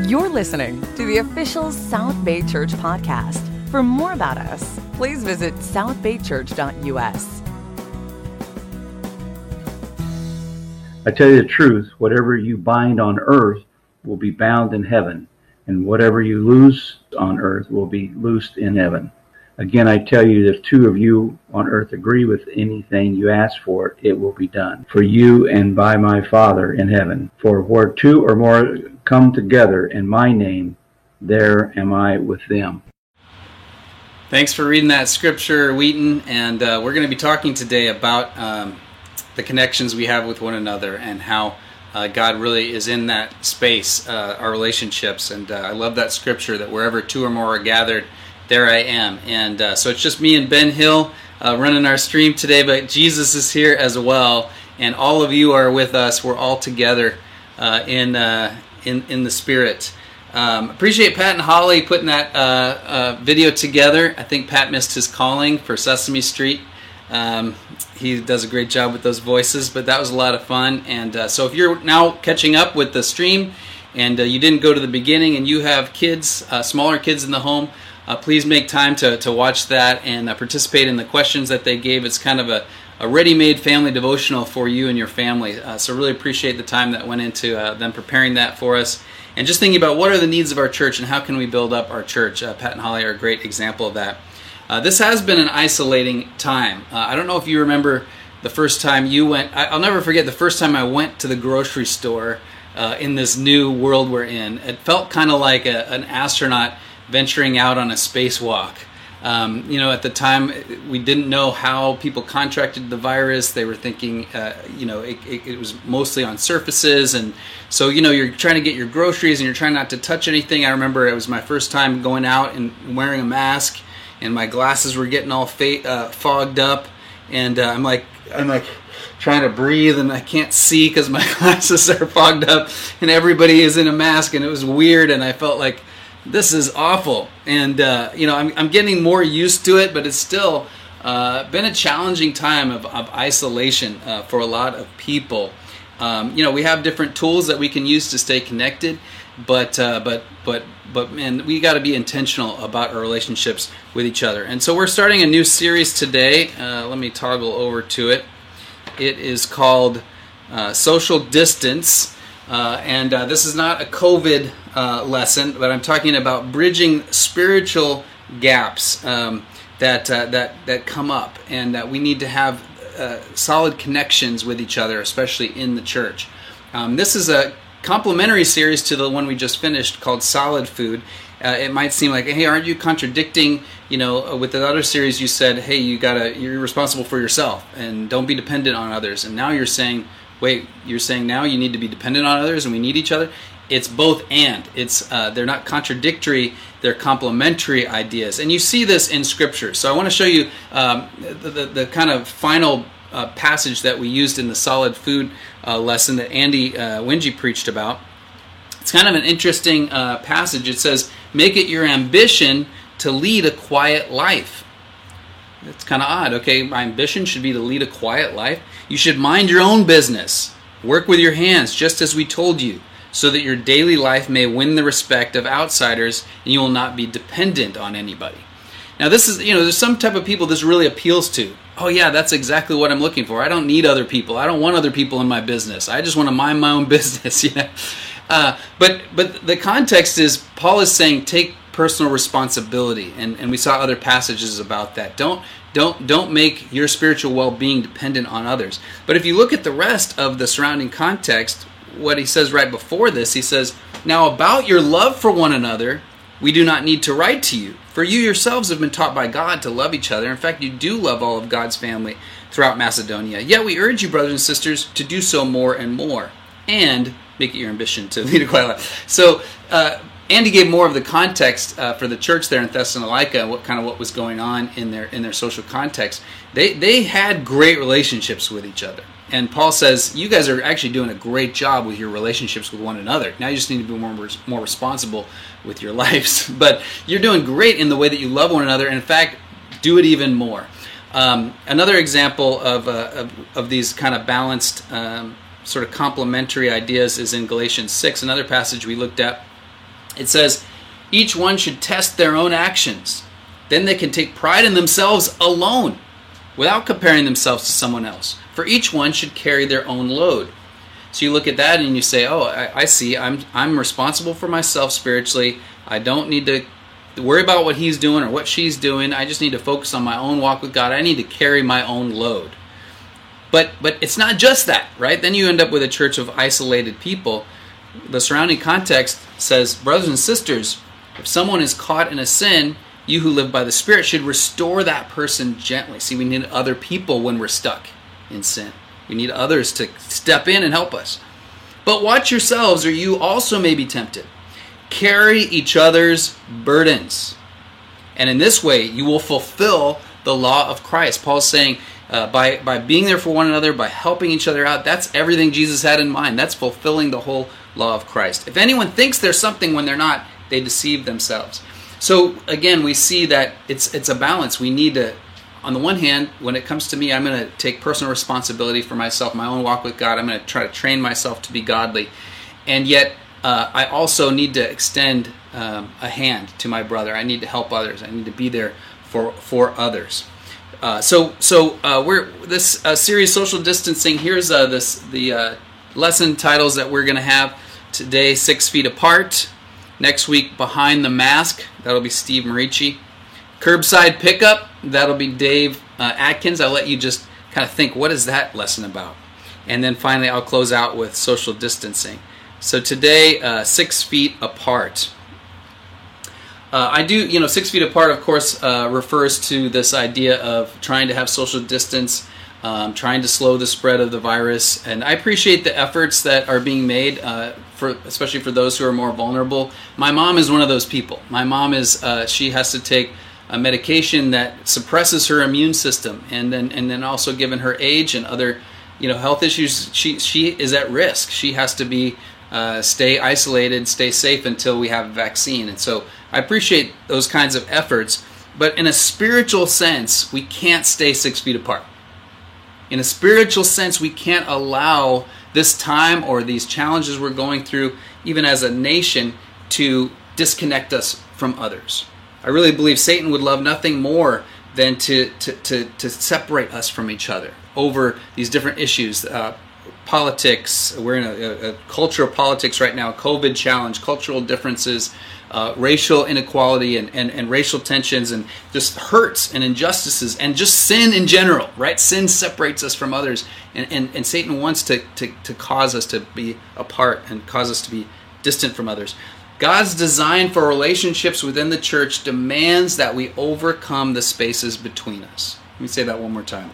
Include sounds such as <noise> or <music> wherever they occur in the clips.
You're listening to the official South Bay Church podcast. For more about us, please visit southbaychurch.us. I tell you the truth, whatever you bind on earth will be bound in heaven, and whatever you loose on earth will be loosed in heaven. Again, I tell you, if two of you on earth agree with anything you ask for, it will be done for you and by my Father in heaven. For where two or more come together in my name, there am I with them. Thanks for reading that scripture, Wheaton. And uh, we're going to be talking today about um, the connections we have with one another and how uh, God really is in that space, uh, our relationships. And uh, I love that scripture that wherever two or more are gathered, there I am. And uh, so it's just me and Ben Hill uh, running our stream today, but Jesus is here as well, and all of you are with us. We're all together in, in in the Spirit. Um, appreciate Pat and Holly putting that uh, uh, video together. I think Pat missed his calling for Sesame Street. Um, he does a great job with those voices, but that was a lot of fun. And so if you're now catching up with the stream, and you didn't go to the beginning, and you have kids, smaller kids in the home uh, please make time to, to watch that and uh, participate in the questions that they gave. It's kind of a, a ready made family devotional for you and your family. Uh, so, really appreciate the time that went into uh, them preparing that for us. And just thinking about what are the needs of our church and how can we build up our church. Uh, Pat and Holly are a great example of that. Uh, this has been an isolating time. I don't know if you remember the first time you went, I, will never forget the first time I went to the grocery store in this new world we're in. It felt kind of like a, an astronaut venturing out on a spacewalk. Um, you know, at the time, we didn't know how people contracted the virus. They were thinking, uh, you know, it, it, it, was mostly on surfaces. And so, you know, you're trying to get your groceries and you're trying not to touch anything. I remember it was my first time going out and wearing a mask, and my glasses were getting all fa- uh, fogged up. And uh, I'm like, I'm like, trying to breathe and I can't see because my <laughs> glasses are fogged up and everybody is in a mask and it was weird and I felt like this is awful. And, uh, you know, I'm, I'm getting more used to it, but it's still uh, been a challenging time of, of isolation uh, for a lot of people. Um, you know, we have different tools that we can use to stay connected, but, uh, but, but, but, man, we got to be intentional about our relationships with each other. And so we're starting a new series today. Uh, let me toggle over to it. It is called uh, Social Distance. Uh, and uh, this is not a COVID uh, lesson, but I'm talking about bridging spiritual gaps um, that uh, that that come up, and that we need to have uh, solid connections with each other, especially in the church. Um, this is a complementary series to the one we just finished called Solid Food. It might seem like, hey, aren't you contradicting? You know, with the other series, you said, hey, you gotta, you're responsible for yourself, and don't be dependent on others. And now you're saying, wait, you're saying now you need to be dependent on others, and we need each other? It's both and. It's uh, they're not contradictory they're complementary ideas. And you see this in scripture. So i want to show you um, the, the, the, kind of final uh, passage that we used in the solid food uh, lesson that andy uh, Wingy preached about. It's kind of an interesting uh, passage. It says make it your ambition to lead a quiet life it's kind of odd okay my ambition should be to lead a quiet life you should mind your own business work with your hands just as we told you so that your daily life may win the respect of outsiders and you will not be dependent on anybody. Now, this is, you know, there's some type of people this really appeals to. Oh, yeah, that's exactly what I'm looking for. I don't need other people. I don't want other people in my business. I just want to mind my own <laughs> business, you know. Uh, but but the context is Paul is saying take personal responsibility, and, and we saw other passages about that. Don't don't don't make your spiritual well-being dependent on others. But if you look at the rest of the surrounding context, what he says right before this. He says, Now about your love for one another, we do not need to write to you, for you yourselves have been taught by God to love each other. In fact, you do love all of God's family throughout Macedonia. Yet we urge you, brothers and sisters, to do so more and more, and make it your ambition to <laughs> lead a quiet life. So, uh, Andy gave more of the context uh, for the church there in Thessalonica, what kind of what was going on in their in their social context. They they had great relationships with each other. And Paul says, you guys are actually doing a great job with your relationships with one another. Now you just need to be more more responsible with your <laughs> lives. But you're doing great in the way that you love one another. And in fact, do it even more. Um, another example of, uh, of, of, these kind of balanced, um, sort of complementary ideas is in Galatians 6, another passage we looked at. It says, each one should test their own actions. Then they can take pride in themselves alone without comparing themselves to someone else. For each one should carry their own load. So you look at that and you say, "Oh, I, I, see. I'm I'm responsible for myself spiritually. I don't need to worry about what he's doing or what she's doing. I just need to focus on my own walk with God. I need to carry my own load." But but it's not just that, right? Then you end up with a church of isolated people. The surrounding context says, "Brothers and sisters, if someone is caught in a sin, you who live by the Spirit should restore that person gently." See, we need other people when we're stuck in sin. We need others to step in and help us. But watch yourselves, or you also may be tempted. Carry each other's burdens. And in this way, you will fulfill the law of Christ. Paul's saying, uh, by, by being there for one another, by helping each other out, that's everything Jesus had in mind. That's fulfilling the whole law of Christ. If anyone thinks there's something when they're not, they deceive themselves. So again, we see that it's it's a balance. We need to on the one hand, when it comes to me, I'm going to take personal responsibility for myself, my own walk with God. I'm going to try to train myself to be godly. And yet, uh, I also need to extend um, a hand to my brother. I need to help others. I need to be there for, for others. Uh, so, so uh, we're this uh, series, social distancing. Here's uh, this the uh, lesson titles that we're going to have today: six feet apart. Next week, behind the mask. That'll be Steve Marici. Curbside pickup, that'll be Dave uh, Atkins. I'll let you just kind of think, what is that lesson about? And then finally, I'll close out with social distancing. So today, uh, six feet apart. Uh, I do, you know, six feet apart, of course, uh, refers to this idea of trying to have social distance, um, trying to slow the spread of the virus. And I appreciate the efforts that are being made, uh, for especially for those who are more vulnerable. My mom is one of those people. My mom is, uh, she has to take a medication that suppresses her immune system, and then and then also given her age and other you know health issues, she she is at risk. She has to be uh, stay isolated, stay safe until we have a vaccine. And so I appreciate those kinds of efforts, but in a spiritual sense, we can't stay six feet apart. In a spiritual sense, we can't allow this time or these challenges we're going through, even as a nation, to disconnect us from others. I really believe Satan would love nothing more than to, to, to, to separate us from each other over these different issues. Uh, politics, we're in a, a, culture of politics right now, COVID challenge, cultural differences, uh, racial inequality, and, and, and racial tensions, and just hurts and injustices, and just sin in general, right? Sin separates us from others, and, and, and Satan wants to, to, to cause us to be apart and cause us to be distant from others. God's design for relationships within the church demands that we overcome the spaces between us. Let me say that one more time.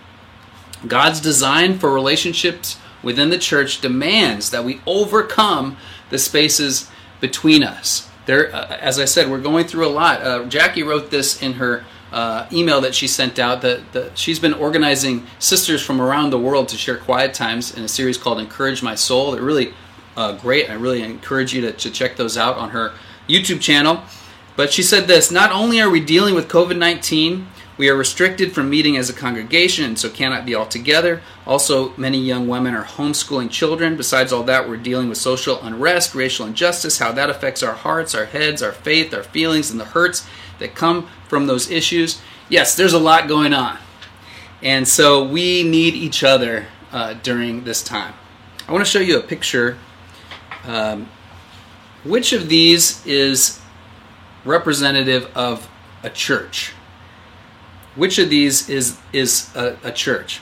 God's design for relationships within the church demands that we overcome the spaces between us. There, uh, as I said, we're going through a lot. Uh, Jackie wrote this in her uh, email that she sent out. That, that she's been organizing sisters from around the world to share quiet times in a series called "Encourage My Soul." It really uh, great. I really encourage you to, to check those out on her YouTube channel. But she said this Not only are we dealing with COVID 19, we are restricted from meeting as a congregation and so cannot be all together. Also, many young women are homeschooling children. Besides all that, we're dealing with social unrest, racial injustice, how that affects our hearts, our heads, our faith, our feelings, and the hurts that come from those issues. Yes, there's a lot going on. And so we need each other uh, during this time. I want to show you a picture um, which of these is representative of a church? Which of these is is a, a church?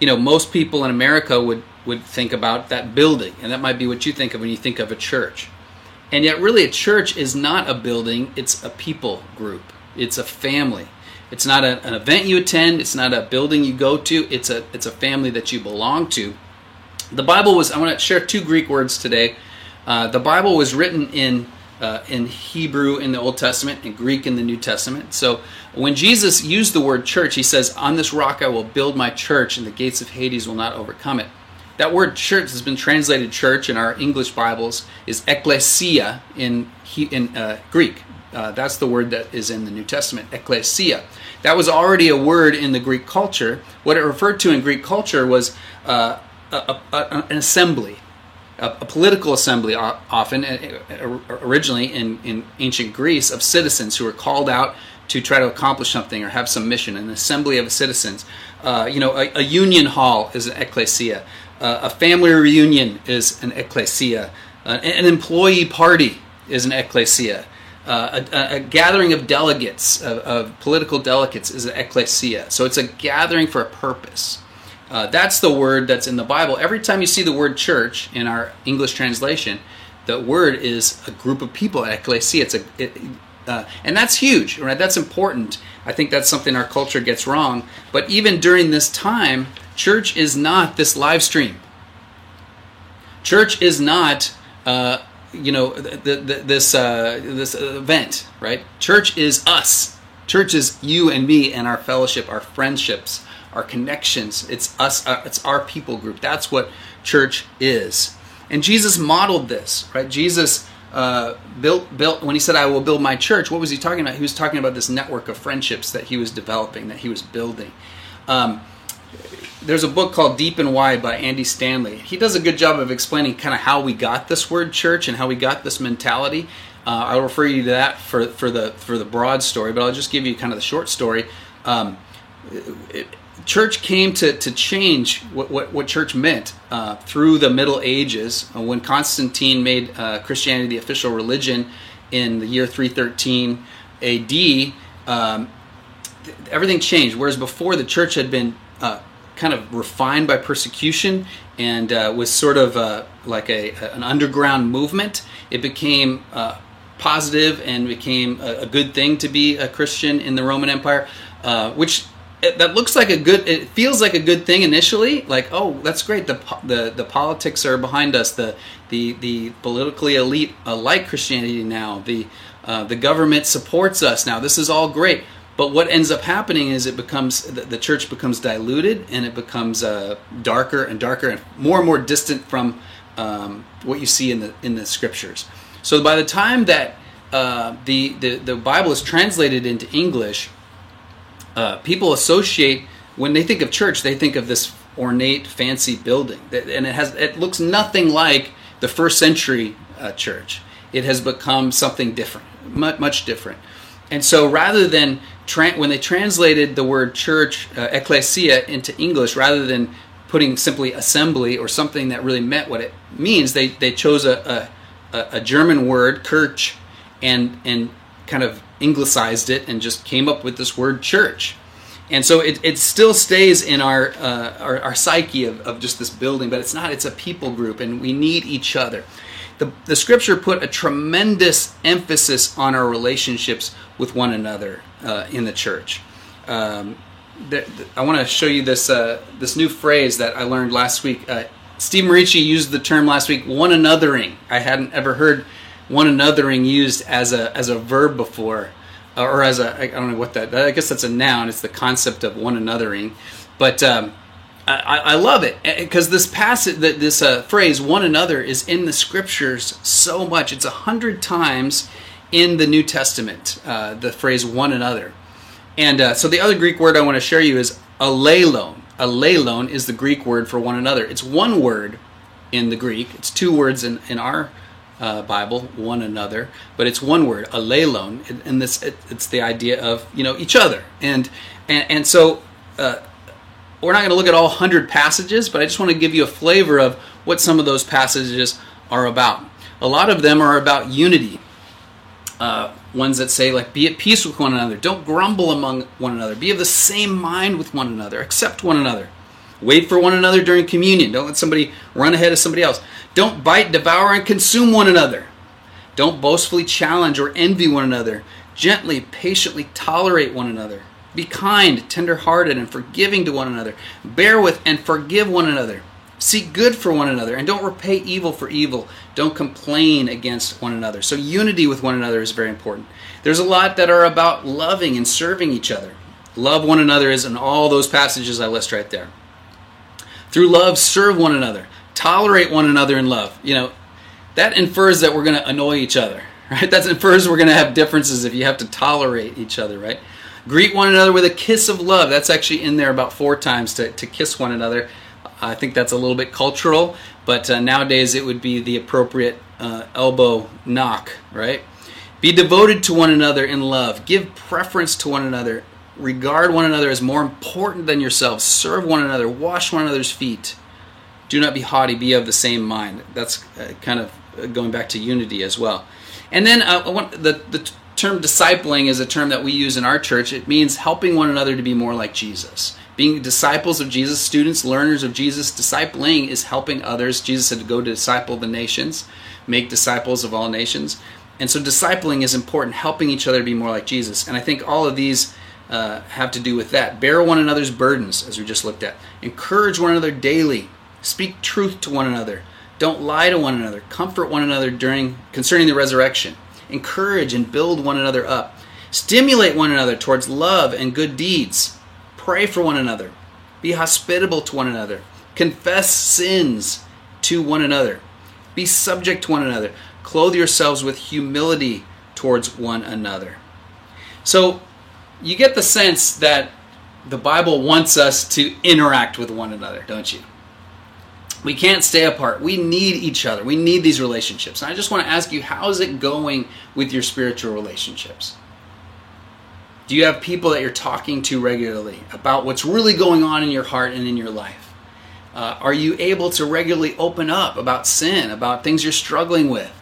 You know, most people in America would would think about that building, and that might be what you think of when you think of a church. And yet, really, a church is not a building; it's a people group. It's a family. It's not a, an event you attend. It's not a building you go to. It's a it's a family that you belong to. The Bible was. I want to share two Greek words today uh, the Bible was written in uh, in Hebrew in the Old Testament and Greek in the New Testament. So when Jesus used the word church, he says, "On this rock I will build my church, and the gates of Hades will not overcome it." That word church has been translated church in our English Bibles is ecclesia in in uh, Greek. Uh, that's the word that is in the New Testament, ecclesia. That was already a word in the Greek culture. What it referred to in Greek culture was uh, an assembly, a, a political assembly often, uh, uh, originally in, in ancient Greece, of citizens who were called out to try to accomplish something or have some mission, an assembly of citizens. Uh, you know, a, a, union hall is an ecclesia. Uh, a family reunion is an ecclesia. Uh, an employee party is an ecclesia. Uh, a, a, gathering of delegates, of, of, political delegates, is an ecclesia. So it's a gathering for a purpose. Uh, that's the word that's in the Bible. Every time you see the word church in our English translation, the word is a group of people, ecclesia. It's a, it, uh, and that's huge, right? That's important. I think that's something our culture gets wrong. But even during this time, church is not this live stream. Church is not uh, you know this uh, this event, right? Church is us. Church is you and me and our fellowship, our friendships, our connections. It's us. Uh, it's our people group. That's what church is. And Jesus modeled this, right? Jesus uh, built built when he said, "I will build my church." What was he talking about? He was talking about this network of friendships that he was developing, that he was building. Um, there's a book called Deep and Wide by Andy Stanley. He does a good job of explaining kind of how we got this word church and how we got this mentality. Uh, I'll refer you to that for, for the for the broad story, but I'll just give you kind of the short story. Um, church came to, to change what, what, what church meant uh, through the Middle Ages uh, when Constantine made uh, Christianity the official religion in the year 313 AD. Um, everything changed. Whereas before the church had been uh, kind of refined by persecution and uh, was sort of like a, an underground movement. It became positive and became a, a, good thing to be a Christian in the Roman Empire, which it, that looks like a good. It feels like a good thing initially. Like, oh, that's great. The the the politics are behind us. The the the politically elite like Christianity now. The uh, the government supports us now. This is all great. But what ends up happening is it becomes the church becomes diluted and it becomes uh, darker and darker and more and more distant from um, what you see in the in the scriptures. So by the time that uh, the, the the Bible is translated into English, uh, people associate when they think of church, they think of this ornate, fancy building, and it has it looks nothing like the first century uh, church. It has become something different, much, much different. And so rather than tra- when they translated the word church, uh, ecclesia, into English, rather than putting simply assembly or something that really meant what it means, they, they chose a, a, a German word, kirch, and, and kind of anglicized it and just came up with this word church. And so it, it still stays in our, uh, our, our psyche of, of just this building, but it's not, it's a people group, and we need each other the, the scripture put a tremendous emphasis on our relationships with one another uh, in the church. Um, I want to show you this uh, this new phrase that I learned last week. Uh, Steve Marici used the term last week, one anothering. I hadn't ever heard one anothering used as a as a verb before, or as a I don't know what that. I guess that's a noun. It's the concept of one anothering, but. Um, I, I love it because this passage, this uh, phrase "one another" is in the scriptures so much. It's a hundred times in the New Testament. Uh, the phrase "one another," and uh, so the other Greek word I want to share you is allelon. Allelon is the Greek word for one another. It's one word in the Greek. It's two words in in our uh, Bible, one another, but it's one word, allelon, and this it, it's the idea of you know each other, and and and so uh, we're not going to look at all 100 passages, but I just want to give you a flavor of what some of those passages are about. A lot of them are about unity. Uh, ones that say, like, be at peace with one another, don't grumble among one another, be of the same mind with one another, accept one another, wait for one another during communion, don't let somebody run ahead of somebody else, don't bite, devour, and consume one another, don't boastfully challenge or envy one another, gently, patiently tolerate one another. Be kind, tender-hearted, and forgiving to one another. Bear with and forgive one another. Seek good for one another, and don't repay evil for evil. Don't complain against one another. So, unity with one another is very important. There's a lot that are about loving and serving each other. Love one another is in all those passages I list right there. Through love, serve one another. Tolerate one another in love. You know, that infers that we're going to annoy each other, <laughs> right? That infers we're going to have differences if you have to tolerate each other, right? Greet one another with a kiss of love. That's actually in there about four times to, to kiss one another. I think that's a little bit cultural, but uh, nowadays it would be the appropriate uh, elbow knock, right? Be devoted to one another in love. Give preference to one another. Regard one another as more important than yourselves. Serve one another. Wash one another's feet. Do not be haughty. Be of the same mind. That's uh, kind of uh, going back to unity as well. And then uh, want, the, the term discipling is a term that we use in our church. It means helping one another to be more like Jesus. Being disciples of Jesus, students, learners of Jesus, discipling is helping others. Jesus said to go to disciple the nations, make disciples of all nations. And so discipling is important, helping each other to be more like Jesus. And I think all of these uh, have to do with that. Bear one another's burdens, as we just looked at. Encourage one another daily. Speak truth to one another. Don't lie to one another. Comfort one another during concerning the resurrection. Encourage and build one another up. Stimulate one another towards love and good deeds. Pray for one another. Be hospitable to one another. Confess sins to one another. Be subject to one another. Clothe yourselves with humility towards one another. So, you get the sense that the Bible wants us to interact with one another, don't you? We can't stay apart. We need each other. We need these relationships. And I just want to ask you, how is it going with your spiritual relationships? Do you have people that you're talking to regularly about what's really going on in your heart and in your life? Uh, are you able to regularly open up about sin, about things you're struggling with?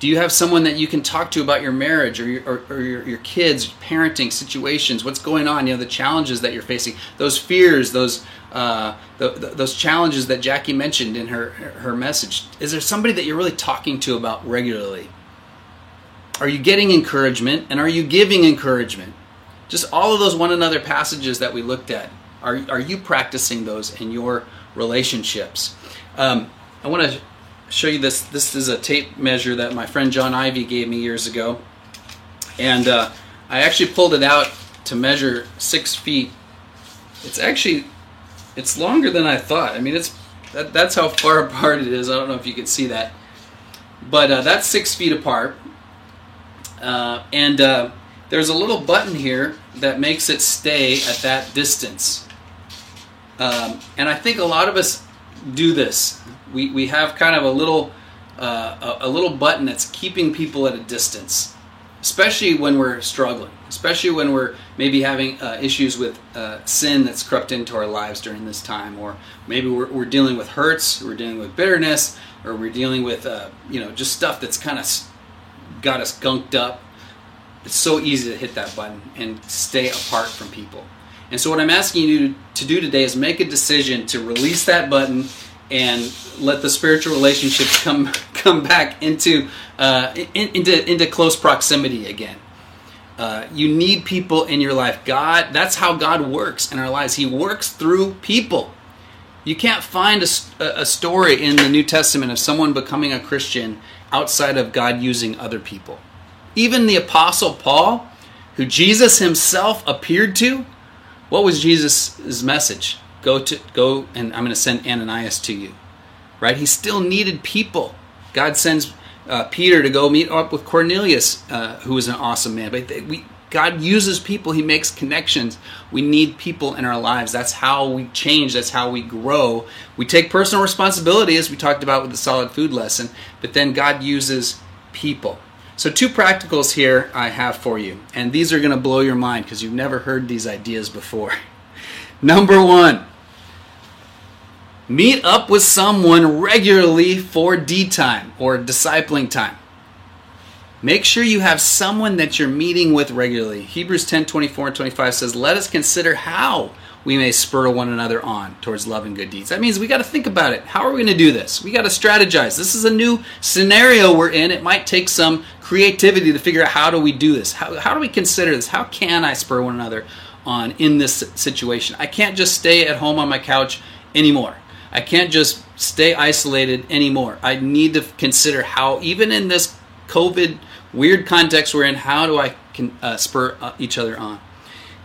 Do you have someone that you can talk to about your marriage or your, or, or your, your, kids, parenting situations, what's going on, you know, the challenges that you're facing, those fears, those uh, the, the, those challenges that Jackie mentioned in her her message? Is there somebody that you're really talking to about regularly? Are you getting encouragement and are you giving encouragement? Just all of those one another passages that we looked at. Are, are you practicing those in your relationships? Um, I want to show you this. This is a tape measure that my friend John Ivy gave me years ago. And uh, I actually pulled it out to measure six feet. It's actually, it's longer than I thought. I mean, it's that, that's how far <laughs> apart it is. I don't know if you can see that. But uh, that's six feet apart. Uh, and uh, there's a little button here that makes it stay at that distance. Um, and I think a lot of us do this we, we have kind of a little uh, a, a, little button that's keeping people at a distance, especially when we're struggling, especially when we're maybe having uh, issues with uh, sin that's crept into our lives during this time, or maybe we're, we're dealing with hurts, we're dealing with bitterness, or we're dealing with uh, you know just stuff that's kind of got us gunked up. It's so easy to hit that button and stay apart from people. And so, what I'm asking you to do today is make a decision to release that button and let the spiritual relationships come <laughs> come back into uh, in, into into close proximity again. Uh, you need people in your life. God, that's how God works in our lives. He works through people. You can't find a, a story in the New Testament of someone becoming a Christian outside of God using other people. Even the Apostle Paul, who Jesus himself appeared to, what was Jesus' message? Go to go and I'm going to send Ananias to you. Right? He still needed people. God sends uh, Peter to go meet up with Cornelius, uh, an awesome man. But we, God uses people. He makes connections. We need people in our lives. That's how we change. That's how we grow. We take personal responsibility, as we talked about with the solid food lesson. But then God uses people. So two practicals here I have for you, and these are going to blow your mind because you've never heard these ideas before. <laughs> Number one, Meet up with someone regularly for D time or discipling time. Make sure you have someone that you're meeting with regularly. Hebrews 10 24 and 25 says, Let us consider how we may spur one another on towards love and good deeds. That means we got to think about it. How are we going to do this? We got to strategize. This is a new scenario we're in. It might take some creativity to figure out how do we do this? How, how do we consider this? How can I spur one another on in this situation? I can't just stay at home on my couch anymore. I can't just stay isolated anymore. I need to consider how, even in this COVID weird context we're in, how do I can, uh, spur uh, each other on?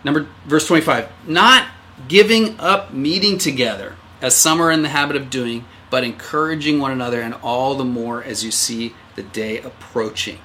Number verse 25, not giving up meeting together as some are in the habit of doing, but encouraging one another, and all the more as you see the day approaching.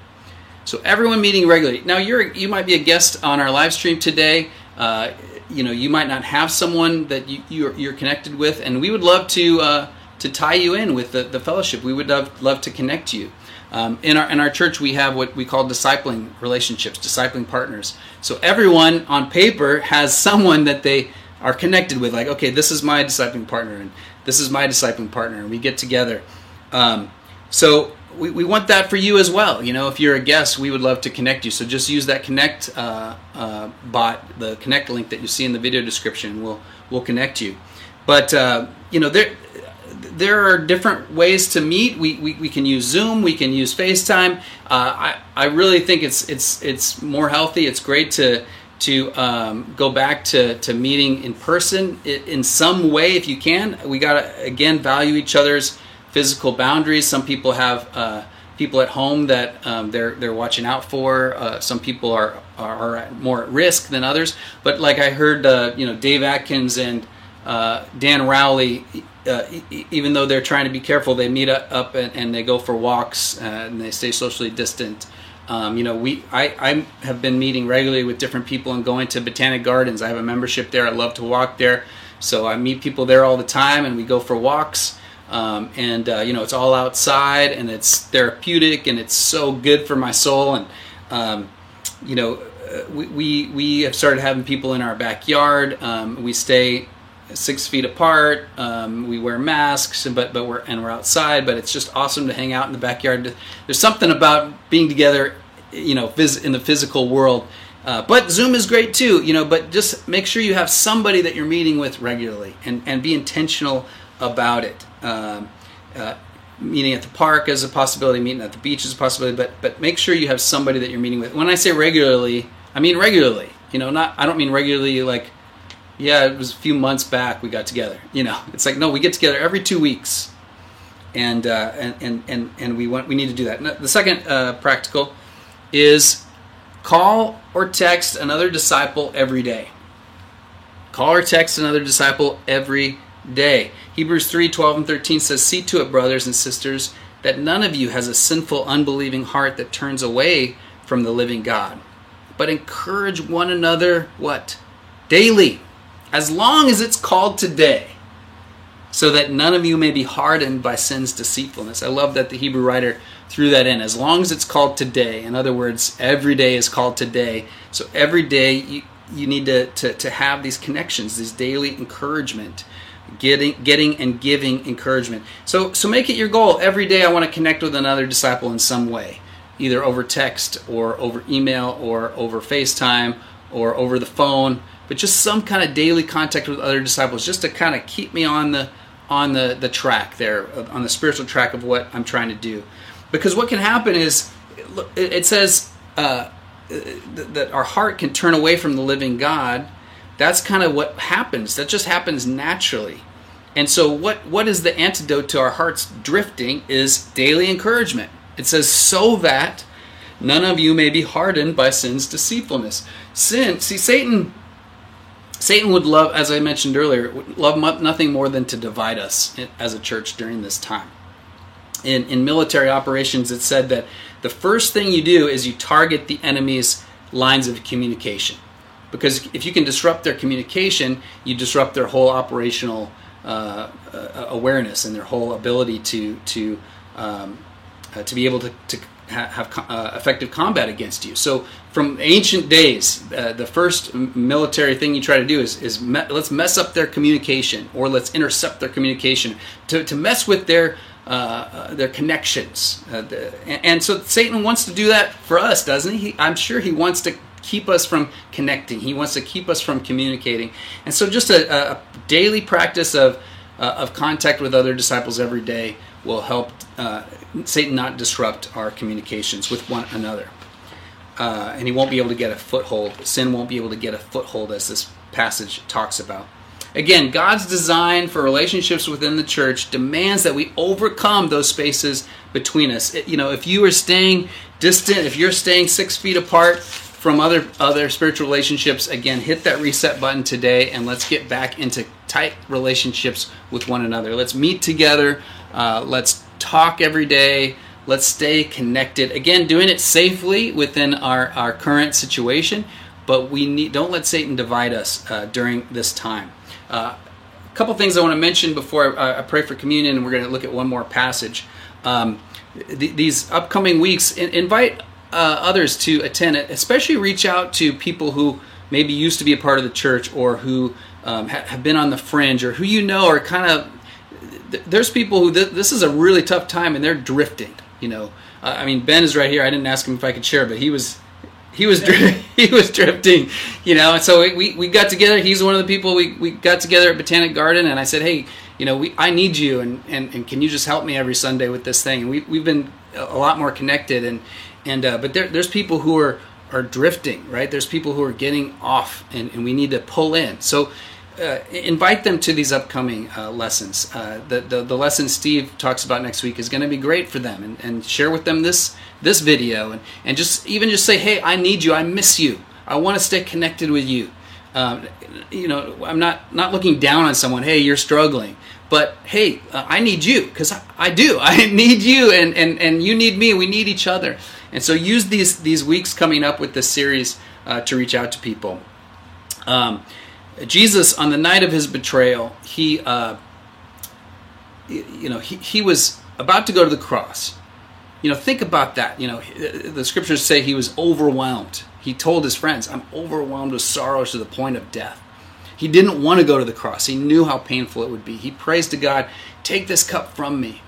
So everyone meeting regularly. Now you're you might be a guest on our live stream today. Uh, you know you might not have someone that you, you're, you're connected with and we would love to uh, to tie you in with the, the fellowship. We would love, love to connect you. Um, in our in our church, we have what we call discipling relationships, discipling partners. So everyone on paper has someone that they are connected with. Like, okay, this is my discipling partner, and this is my discipling partner, and we get together. Um, so we, we want that for you as well. You know, if you're a guest, we would love to connect you. So just use that connect uh, uh, bot, the connect link that you see in the video description. We'll we'll connect you. But uh, you know, there there are different ways to meet. We, we, we can use Zoom. We can use FaceTime. Uh, I I really think it's it's it's more healthy. It's great to to um, go back to, to meeting in person in some way if you can. We got to again value each other's physical boundaries. Some people have uh, people at home that um, they're they're watching out for. Uh, some people are, are, more at risk than others. But like I heard, uh, you know, Dave Atkins and uh, Dan Rowley uh, even though they're trying to be careful, they meet up and, and they go for walks uh, and they stay socially distant. Um, you know, we I, I have been meeting regularly with different people and going to Botanic Gardens. I have a membership there. I love to walk there, so I meet people there all the time, and we go for walks. Um, and uh, you know, it's all outside, and it's therapeutic, and it's so good for my soul. And um, you know, uh, we, we we have started having people in our backyard. Um, we stay six feet apart. Um, we wear masks, but but we're and we're outside. But it's just awesome to hang out in the backyard. There's something about being together, you know, phys- in the physical world. Uh, but Zoom is great too, you know. But just make sure you have somebody that you're meeting with regularly, and and be intentional about it. Um, uh, meeting at the park is a possibility. Meeting at the beach is a possibility. But but make sure you have somebody that you're meeting with. When I say regularly, I mean regularly. You know, not I don't mean regularly like yeah, it was a few months back we got together. You know, it's like no, we get together every two weeks, and uh, and, and and and we want we need to do that. The second uh, practical is call or text another disciple every day. Call or text another disciple every day. Hebrews 3 12 and 13 says, See to it, brothers and sisters, that none of you has a sinful, unbelieving heart that turns away from the living God, but encourage one another, what? Daily as long as it's called today, so that none of you may be hardened by sin's deceitfulness. I love that the Hebrew writer threw that in. As long as it's called today, in other words, every day is called today. So every day you, you need to, to, to have these connections, this daily encouragement getting getting and giving encouragement so so make it your goal every day i want to connect with another disciple in some way either over text or over email or over facetime or over the phone but just some kind of daily contact with other disciples, just to kind of keep me on the on the the track there, on the spiritual track of what I'm trying to do. Because what can happen is, it says uh, that our heart can turn away from the living God. That's kind of what happens. That just happens naturally. And so, what, what is the antidote to our hearts drifting is daily encouragement. It says, so that none of you may be hardened by sin's deceitfulness. Sin, see, Satan Satan would love, as I mentioned earlier, would love nothing more than to divide us as a church during this time. In, in military operations, it said that the first thing you do is you target the enemy's lines of communication. Because if you can disrupt their communication, you disrupt their whole operational uh, uh, awareness and their whole ability to to um, uh, to be able to, to have uh, effective combat against you. So from ancient days, uh, the first military thing you try to do is, is me- let's mess up their communication or let's intercept their communication to, to mess with their uh, uh their connections. The, and, and, so Satan wants to do that for us, doesn't he? he? I'm sure he wants to keep us from connecting. He wants to keep us from communicating. And so just a, a daily practice of uh, of contact with other disciples every day will help uh, Satan not disrupt our communications with one another. Uh, and he won't be able to get a foothold. Sin won't be able to get a foothold, as this passage talks about. Again, God's design for relationships within the church demands that we overcome those spaces between us. It, you know, if you are staying distant, if you're staying six feet apart from other other spiritual relationships, again, hit that reset button today, and let's get back into tight relationships with one another. Let's meet together. Uh, let's talk every day. Let's stay connected. Again, doing it safely within our, our current situation, but we need don't let Satan divide us uh, during this time. Uh, a couple things I want to mention before I, I pray for communion, and we're going to look at one more passage. Um, th- these upcoming weeks, in- invite uh, others to attend it, especially reach out to people who maybe used to be a part of the church or who um, ha- have been on the fringe or who you know are kind of. Th- there's people who th- this is a really tough time and they're drifting. You know, uh, I mean, Ben is right here. I didn't ask him if I could share, but he was he was <laughs> he was drifting, you know. And so we, we got together. He's one of the people we, we got together at Botanic Garden, and I said, hey, you know, we I need you, and, and, and can you just help me every Sunday with this thing? And we we've been a lot more connected, and and uh, but there, there's people who are are drifting, right? There's people who are getting off, and, and we need to pull in. So. Uh, invite them to these upcoming uh, lessons. Uh, the, the, the lesson Steve talks about next week is going to be great for them, and, and share with them this this video, and, and just even just say, hey, I need you, I miss you, I want to stay connected with you. Um, you know, I'm not not looking down on someone. Hey, you're struggling, but hey, uh, I need you because I, I, do. <laughs> I need you, and, and and you need me. We need each other, and so use these these weeks coming up with this series uh, to reach out to people. Um, Jesus, on the night of his betrayal, he, uh, you know, he, he was about to go to the cross. You know, think about that. You know, the scriptures say he was overwhelmed. He told his friends, I'm overwhelmed with sorrow to the point of death. He didn't want to go to the cross. He knew how painful it would be. He prays to God, Take this cup from me.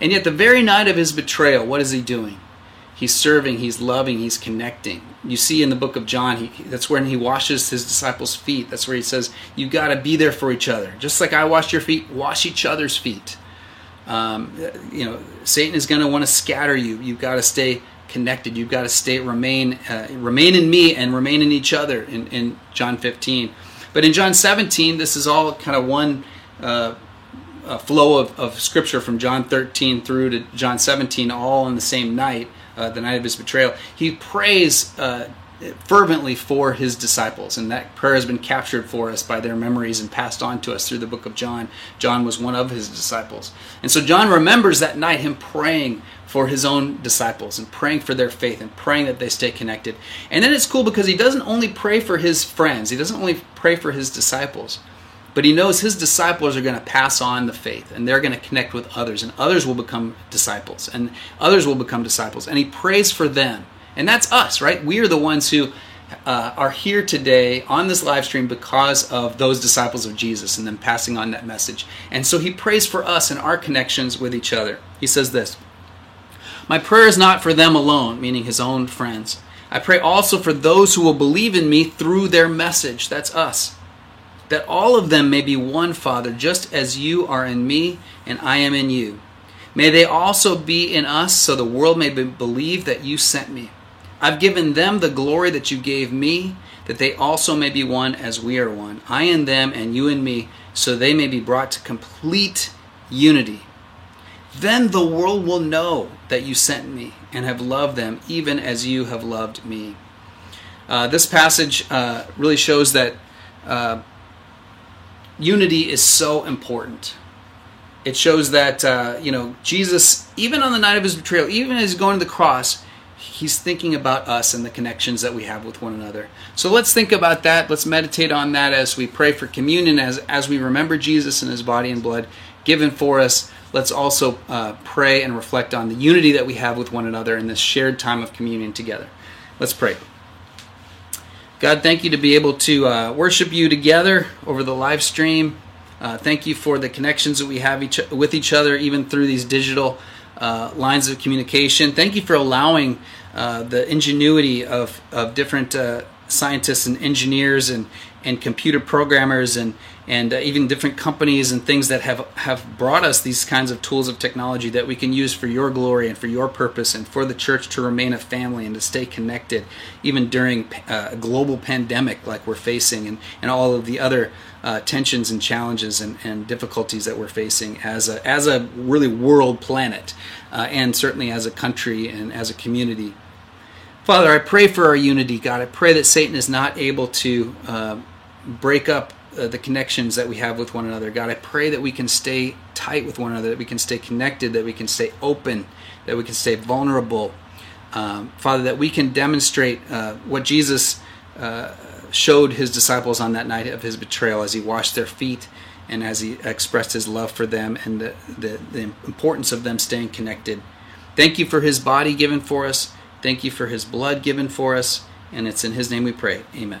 And yet, the very night of his betrayal, what is he doing? He's serving, he's loving, he's connecting. You see in the book of John, he, that's when he washes his disciples' feet. That's where he says, You got to be there for each other. Just like I washed your feet, wash each other's feet. Um, you know, Satan is going to want to scatter you. You've got to stay connected. You've got to stay remain uh, remain in me and remain in each other. In, in John 15, but in John 17, this is all kind of one uh, flow of, of scripture from John 13 through to John 17, all on the same night, uh, the night of his betrayal. He prays uh, fervently for his disciples, and that prayer has been captured for us by their memories and passed on to us through the book of John. John was one of his disciples. And so John remembers that night him praying for his own disciples and praying for their faith and praying that they stay connected. And then it's cool because he doesn't only pray for his friends, he doesn't only pray for his disciples. But he knows his disciples are going to pass on the faith and they're going to connect with others, and others will become disciples, and others will become disciples. And he prays for them and that's us, right? We are the ones who uh, are here today on this live stream because of those disciples of Jesus and them passing on that message. And so he prays for us and our connections with each other. He says this My prayer is not for them alone, meaning his own friends. I pray also for those who will believe in me through their message. That's us. That all of them may be one, Father, just as you are in me and I am in you. May they also be in us, so the world may be, believe that you sent me. I've given them the glory that you gave me, that they also may be one as we are one. I and them, and you and me, so they may be brought to complete unity. Then the world will know that you sent me and have loved them, even as you have loved me. Uh, this passage uh, really shows that uh, unity is so important. It shows that uh, you know Jesus, even on the night of his betrayal, even as he's going to the cross, he's thinking about us and the connections that we have with one another. So let's think about that. Let's meditate on that as we pray for communion, as as we remember Jesus and His body and blood given for us. Let's also uh, pray and reflect on the unity that we have with one another in this shared time of communion together. Let's pray. God, thank you to be able to uh, worship you together over the live stream. Uh, thank you for the connections that we have each, with each other, even through these digital uh, lines of communication. Thank you for allowing uh, the ingenuity of, of different uh, scientists and engineers and, and computer programmers and, and uh, even different companies and things that have, have brought us these kinds of tools of technology that we can use for your glory and for your purpose and for the church to remain a family and to stay connected even during uh, a global pandemic like we're facing and, and all of the other uh, tensions and challenges and, and, difficulties that we're facing as a, as a really world planet uh, and certainly as a country and as a community. Father, I pray for our unity, God. I pray that Satan is not able to uh, break up uh, the connections that we have with one another. God, I pray that we can stay tight with one another, that we can stay connected, that we can stay open, that we can stay vulnerable. Um, Father, that we can demonstrate uh, what Jesus uh, showed his disciples on that night of his betrayal as he washed their feet and as He expressed His love for them and the, the, the importance of them staying connected. Thank you for His body given for us. Thank you for His blood given for us. And it's in His name we pray. Amen.